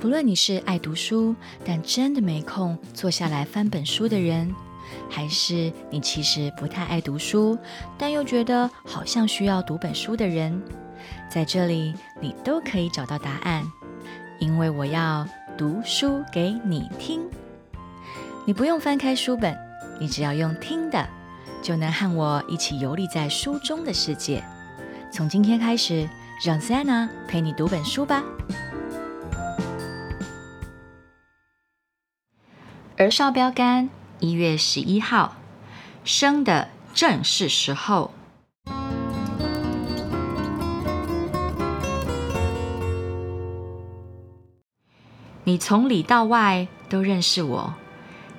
不论你是爱读书但真的没空坐下来翻本书的人，还是你其实不太爱读书但又觉得好像需要读本书的人，在这里你都可以找到答案，因为我要读书给你听。你不用翻开书本，你只要用听的，就能和我一起游历在书中的世界。从今天开始，让 Sana 陪你读本书吧。儿少标杆，一月十一号，生的正是时候。你从里到外都认识我，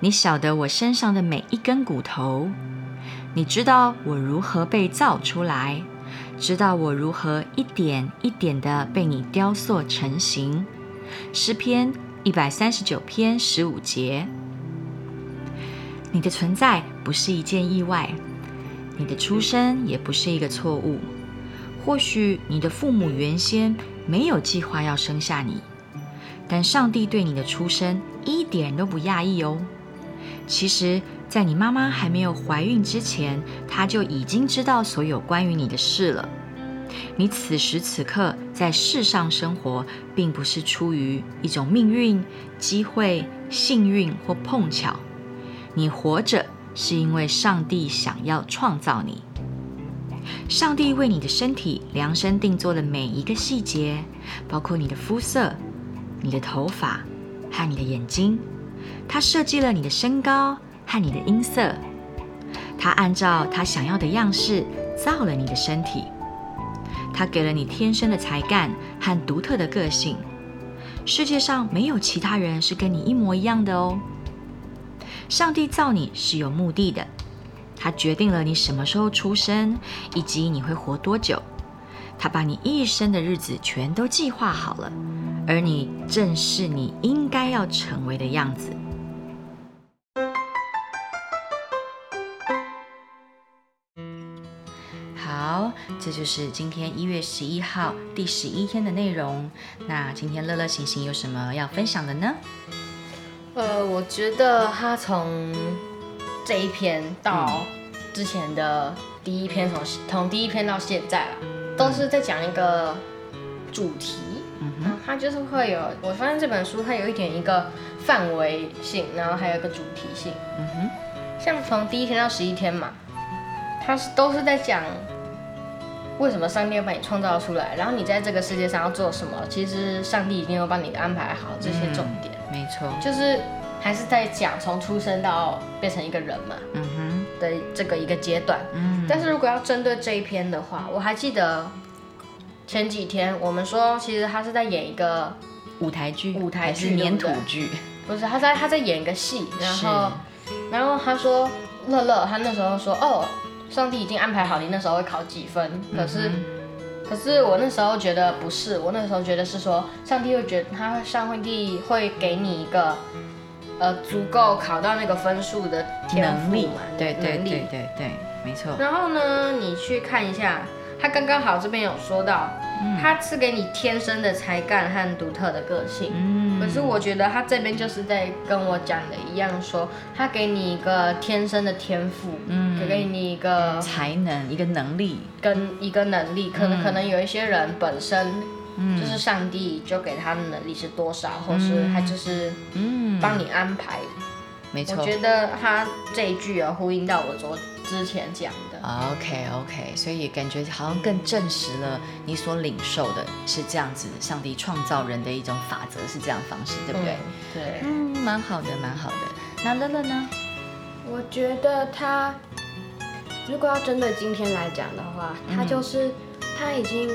你晓得我身上的每一根骨头，你知道我如何被造出来，知道我如何一点一点的被你雕塑成型。诗篇一百三十九篇十五节。你的存在不是一件意外，你的出生也不是一个错误。或许你的父母原先没有计划要生下你，但上帝对你的出生一点都不讶异哦。其实，在你妈妈还没有怀孕之前，他就已经知道所有关于你的事了。你此时此刻在世上生活，并不是出于一种命运、机会、幸运或碰巧。你活着是因为上帝想要创造你。上帝为你的身体量身定做了每一个细节，包括你的肤色、你的头发和你的眼睛。他设计了你的身高和你的音色。他按照他想要的样式造了你的身体。他给了你天生的才干和独特的个性。世界上没有其他人是跟你一模一样的哦。上帝造你是有目的的，他决定了你什么时候出生，以及你会活多久。他把你一生的日子全都计划好了，而你正是你应该要成为的样子。好，这就是今天一月十一号第十一天的内容。那今天乐乐行行有什么要分享的呢？呃，我觉得他从这一篇到之前的第一篇，从从第一篇到现在啊，都是在讲一个主题。嗯哼，他就是会有，我发现这本书它有一点一个范围性，然后还有一个主题性。嗯哼，像从第一天到十一天嘛，它是都是在讲为什么上帝要把你创造出来，然后你在这个世界上要做什么，其实上帝一定要帮你安排好这些重点。没错，就是还是在讲从出生到变成一个人嘛，嗯哼。的这个一个阶段。嗯，但是如果要针对这一篇的话，我还记得前几天我们说，其实他是在演一个舞台剧，舞台剧粘土剧，不是他在他在演一个戏，然后然后他说乐乐，他那时候说哦，上帝已经安排好你那时候会考几分，可是。可是我那时候觉得不是，我那时候觉得是说，上帝会觉得他上帝会给你一个，呃，足够考到那个分数的能力嘛，对对对对对，没错。然后呢，你去看一下，他刚刚好这边有说到。他是给你天生的才干和独特的个性，嗯，可是我觉得他这边就是在跟我讲的一样，说他给你一个天生的天赋，嗯，给你一个才能，一个能力，跟一个能力，可能可能有一些人本身，嗯，就是上帝就给他的能力是多少，或是他就是，嗯，帮你安排，没错，我觉得他这一句啊呼应到我昨之前讲的。OK OK，所以感觉好像更证实了你所领受的是这样子，上帝创造人的一种法则是这样方式，对不对？对，嗯，蛮好的，蛮好的。那乐乐呢？我觉得他如果要针对今天来讲的话，他就是他已经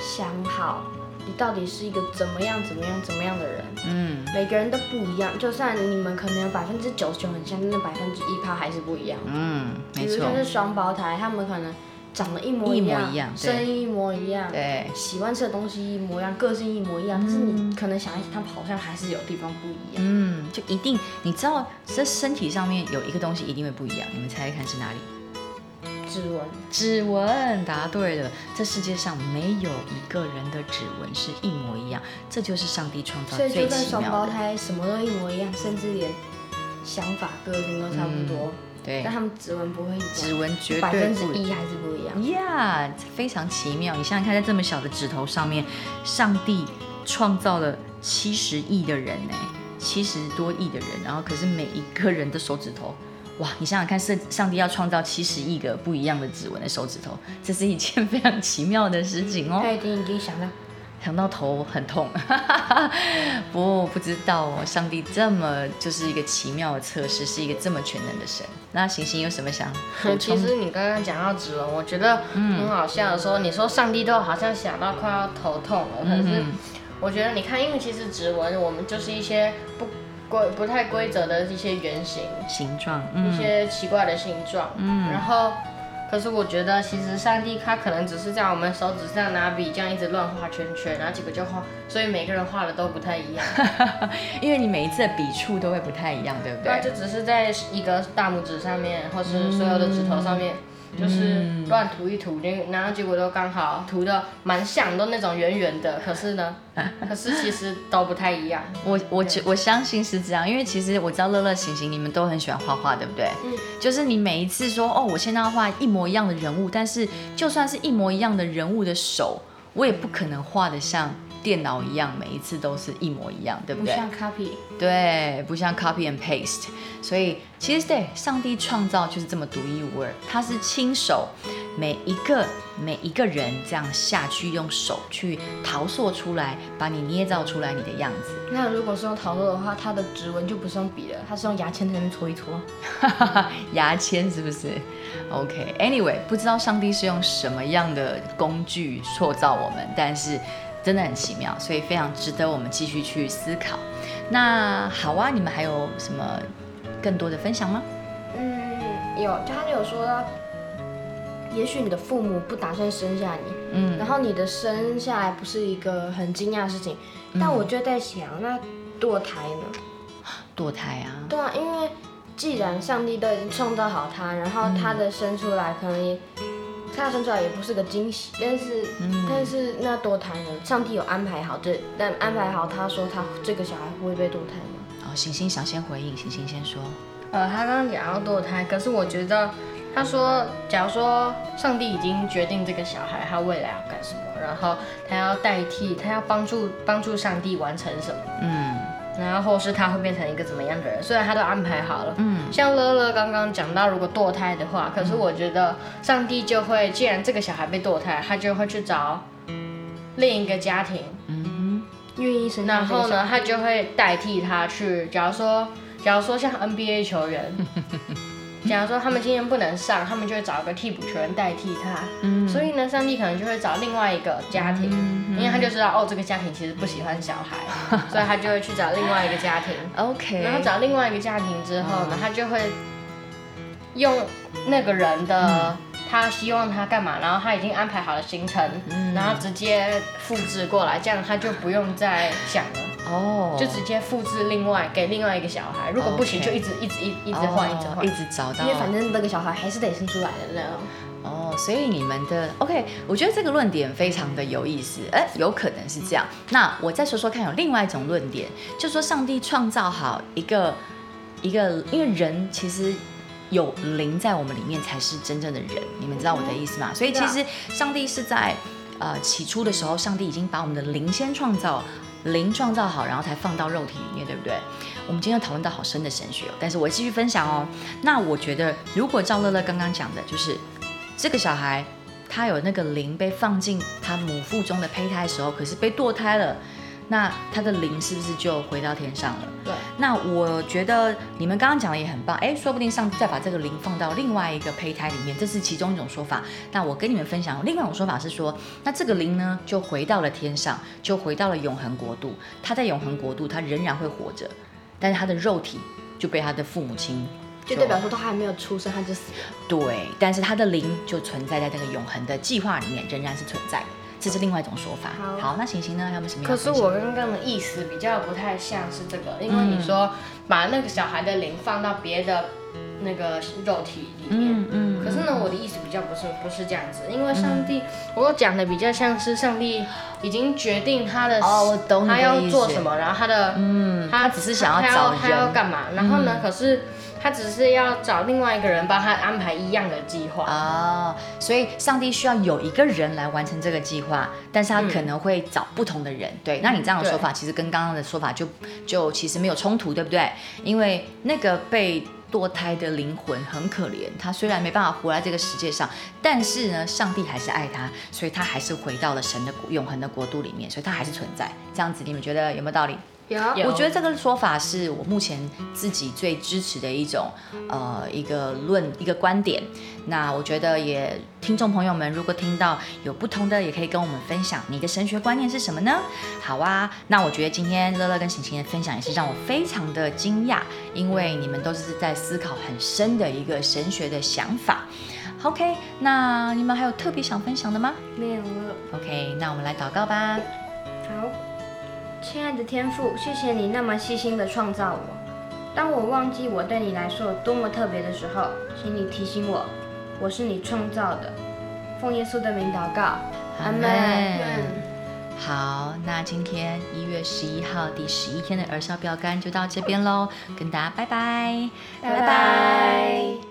想好。你到底是一个怎么样、怎么样、怎么样的人？嗯，每个人都不一样。就算你们可能有百分之九十九很像，那百分之一趴还是不一样。嗯，没错。比如就是双胞胎，他们可能长得一模一样，声音一模一样，对，喜欢吃的东西一模一样，个性一模一样。但是你可能想一想，他们好像还是有地方不一样。嗯，就一定你知道，这身体上面有一个东西一定会不一样。你们猜猜看是哪里？指纹，指纹答对了。这世界上没有一个人的指纹是一模一样，这就是上帝创造所以最就算双。胞胎什么都一模一样，甚至连想法、个性都差不多，对但，他们指纹不会一样，指纹绝百对百分之一还是不一样。呀非常奇妙。你想想看，在这么小的指头上面，上帝创造了七十亿的人呢，七十多亿的人，然后可是每一个人的手指头。哇，你想想看，上上帝要创造七十亿个不一样的指纹的手指头，这是一件非常奇妙的事情哦。他一定已经想到，想到头很痛，不不知道哦，上帝这么就是一个奇妙的测试，是一个这么全能的神。那行星有什么想 其？实你刚刚讲到指纹，我觉得很好笑的说，你说上帝都好像想到快要头痛了，可是嗯我觉得你看，因为其实指纹我们就是一些不规不太规则的一些圆形，形状，一嗯些奇怪的形状，嗯然后。可是我觉得，其实上帝他可能只是在我们手指上拿笔这样一直乱画圈圈，然后结果就画，所以每个人画的都不太一样。因为你每一次的笔触都会不太一样，对不对啊，对？就只是在一个大拇指上面，或是所有的指头上面，就是乱涂一涂，就然后结果都刚好涂的蛮像，都那种圆圆的。可是呢，可是其实都不太一样。我我我相信是这样，因为其实我知道乐乐醒醒你们都很喜欢画画，对不对？嗯就是你每一次说哦，我现在要画一模一样的人物，但是就算是一模一样的人物的手，我也不可能画的像电脑一样，每一次都是一模一样，对不对？不像 copy，对，不像 copy and paste，所以其实对上帝创造就是这么独一无二，他是亲手每一个每一个人这样下去用手去陶塑出来，把你捏造出来你的样子。那如果是用陶塑的话，它的指纹就不是用笔了，它是用牙签在那边搓一搓。牙签是不是？OK，Anyway，、不知道上帝是用什么样的工具塑造我们，但是真的很奇妙，所以非常值得我们继续去思考。那好啊，你们还有什么更多的分享吗？嗯，有，就他就有说到，也许你的父母不打算生下你，嗯然后你的生下来不是一个很惊讶的事情，但我就在想，那堕胎呢？堕胎啊，对啊，因为既然上帝都已经创造好他，然后他的生出来可能也，他生出来也不是个惊喜，但是、但是那堕胎呢？上帝有安排好这，但安排好他说他这个小孩会被堕胎吗？哦，行星想先回应，行星先说。呃，他刚刚讲要堕胎，可是我觉得他说，假如说上帝已经决定这个小孩他未来要干什么，然后他要代替，他要帮助帮助上帝完成什么。嗯然后或是他会变成一个怎么样的人，虽然他都安排好了，嗯。像乐乐刚刚讲到，如果堕胎的话，可是我觉得上帝就会，既然这个小孩被堕胎，他就会去找另一个家庭，嗯愿意生然后呢，他就会代替他去，假如说，假如说像 NBA 球员，假如说他们今天不能上，他们就会找一个替补球员代替他，嗯。所以呢，上帝可能就会找另外一个家庭，因为他就知道哦，这个家庭其实不喜欢小孩，所以他就会去找另外一个家庭。，OK，然后找另外一个家庭之后呢，他就会用那个人的、他希望他干嘛，然后他已经安排好了行程，然后直接复制过来，这样他就不用再想了，哦，就直接复制另外给另外一个小孩。如果不行，就一直一直一一直换，一直换哦一。直找到，因为反正那个小孩还是得生出来的那种。哦，所以你们的 OK，我觉得这个论点非常的有意思，哎，有可能是这样。那我再说说看，有另外一种论点，就说上帝创造好一个一个，因为人其实有灵在我们里面才是真正的人，你们知道我的意思吗？所以其实上帝是在呃起初的时候，上帝已经把我们的灵先创造。灵创造好，然后才放到肉体里面，对不对？我们今天讨论到好深的神学哦，但是我继续分享哦。那我觉得，如果赵乐乐刚刚讲的，就是这个小孩他有那个灵被放进他母腹中的胚胎的时候，可是被堕胎了，那他的灵是不是就回到天上了？对，那我觉得你们刚刚讲的也很棒，哎，说不定上帝再把这个灵放到另外一个胚胎里面，这是其中一种说法。那我跟你们分享另外一种说法是说，那这个灵呢就回到了天上，就回到了永恒国度。他在永恒国度，他仍然会活着，但是他的肉体就被他的父母亲就代表说他还没有出生他就死了。对，但是他的灵就存在在这个永恒的计划里面，仍然是存在的。这是另外一种说法。好那行星呢？还有没有什么要可？是我刚刚的意思比较不太像是这个，因为你说把那个小孩的灵放到别的那个肉体里面。嗯嗯。可是呢，我的意思比较不是不是这样子，因为上帝，我讲的比较像是上帝已经决定他的哦我懂他要做什么，然后他的嗯，他只是想要找他要人干嘛，然后呢，可是他只是要找另外一个人帮他安排一样的计划。哦，所以上帝需要有一个人来完成这个计划，但是他嗯可能会找不同的人。对，那你这样的说法其实跟刚刚的说法就就其实没有冲突，对不对？因为那个被堕胎的灵魂很可怜，他虽然没办法活在这个世界上，但是呢，上帝还是爱他，所以他还是回到了神的国永恒的国度里面，所以他还是存在。这样子，你们觉得有没有道理？我觉得这个说法是我目前自己最支持的一种呃一个论一个观点。那我觉得也听众朋友们如果听到有不同的，也可以跟我们分享你的神学观念是什么呢？好啊，那我觉得今天乐乐跟晴晴的分享也是让我非常的惊讶，因为你们都是在思考很深的一个神学的想法。OK，那你们还有特别想分享的吗没有了。？OK，那我们来祷告吧。好，亲爱的天父，谢谢你那么细心的创造我。当我忘记我对你来说有多么特别的时候，请你提醒我，我是你创造的。奉耶稣的名祷告，阿门。好，那今天一月十一号第十一天的儿少标杆就到这边喽，跟大家拜拜，拜拜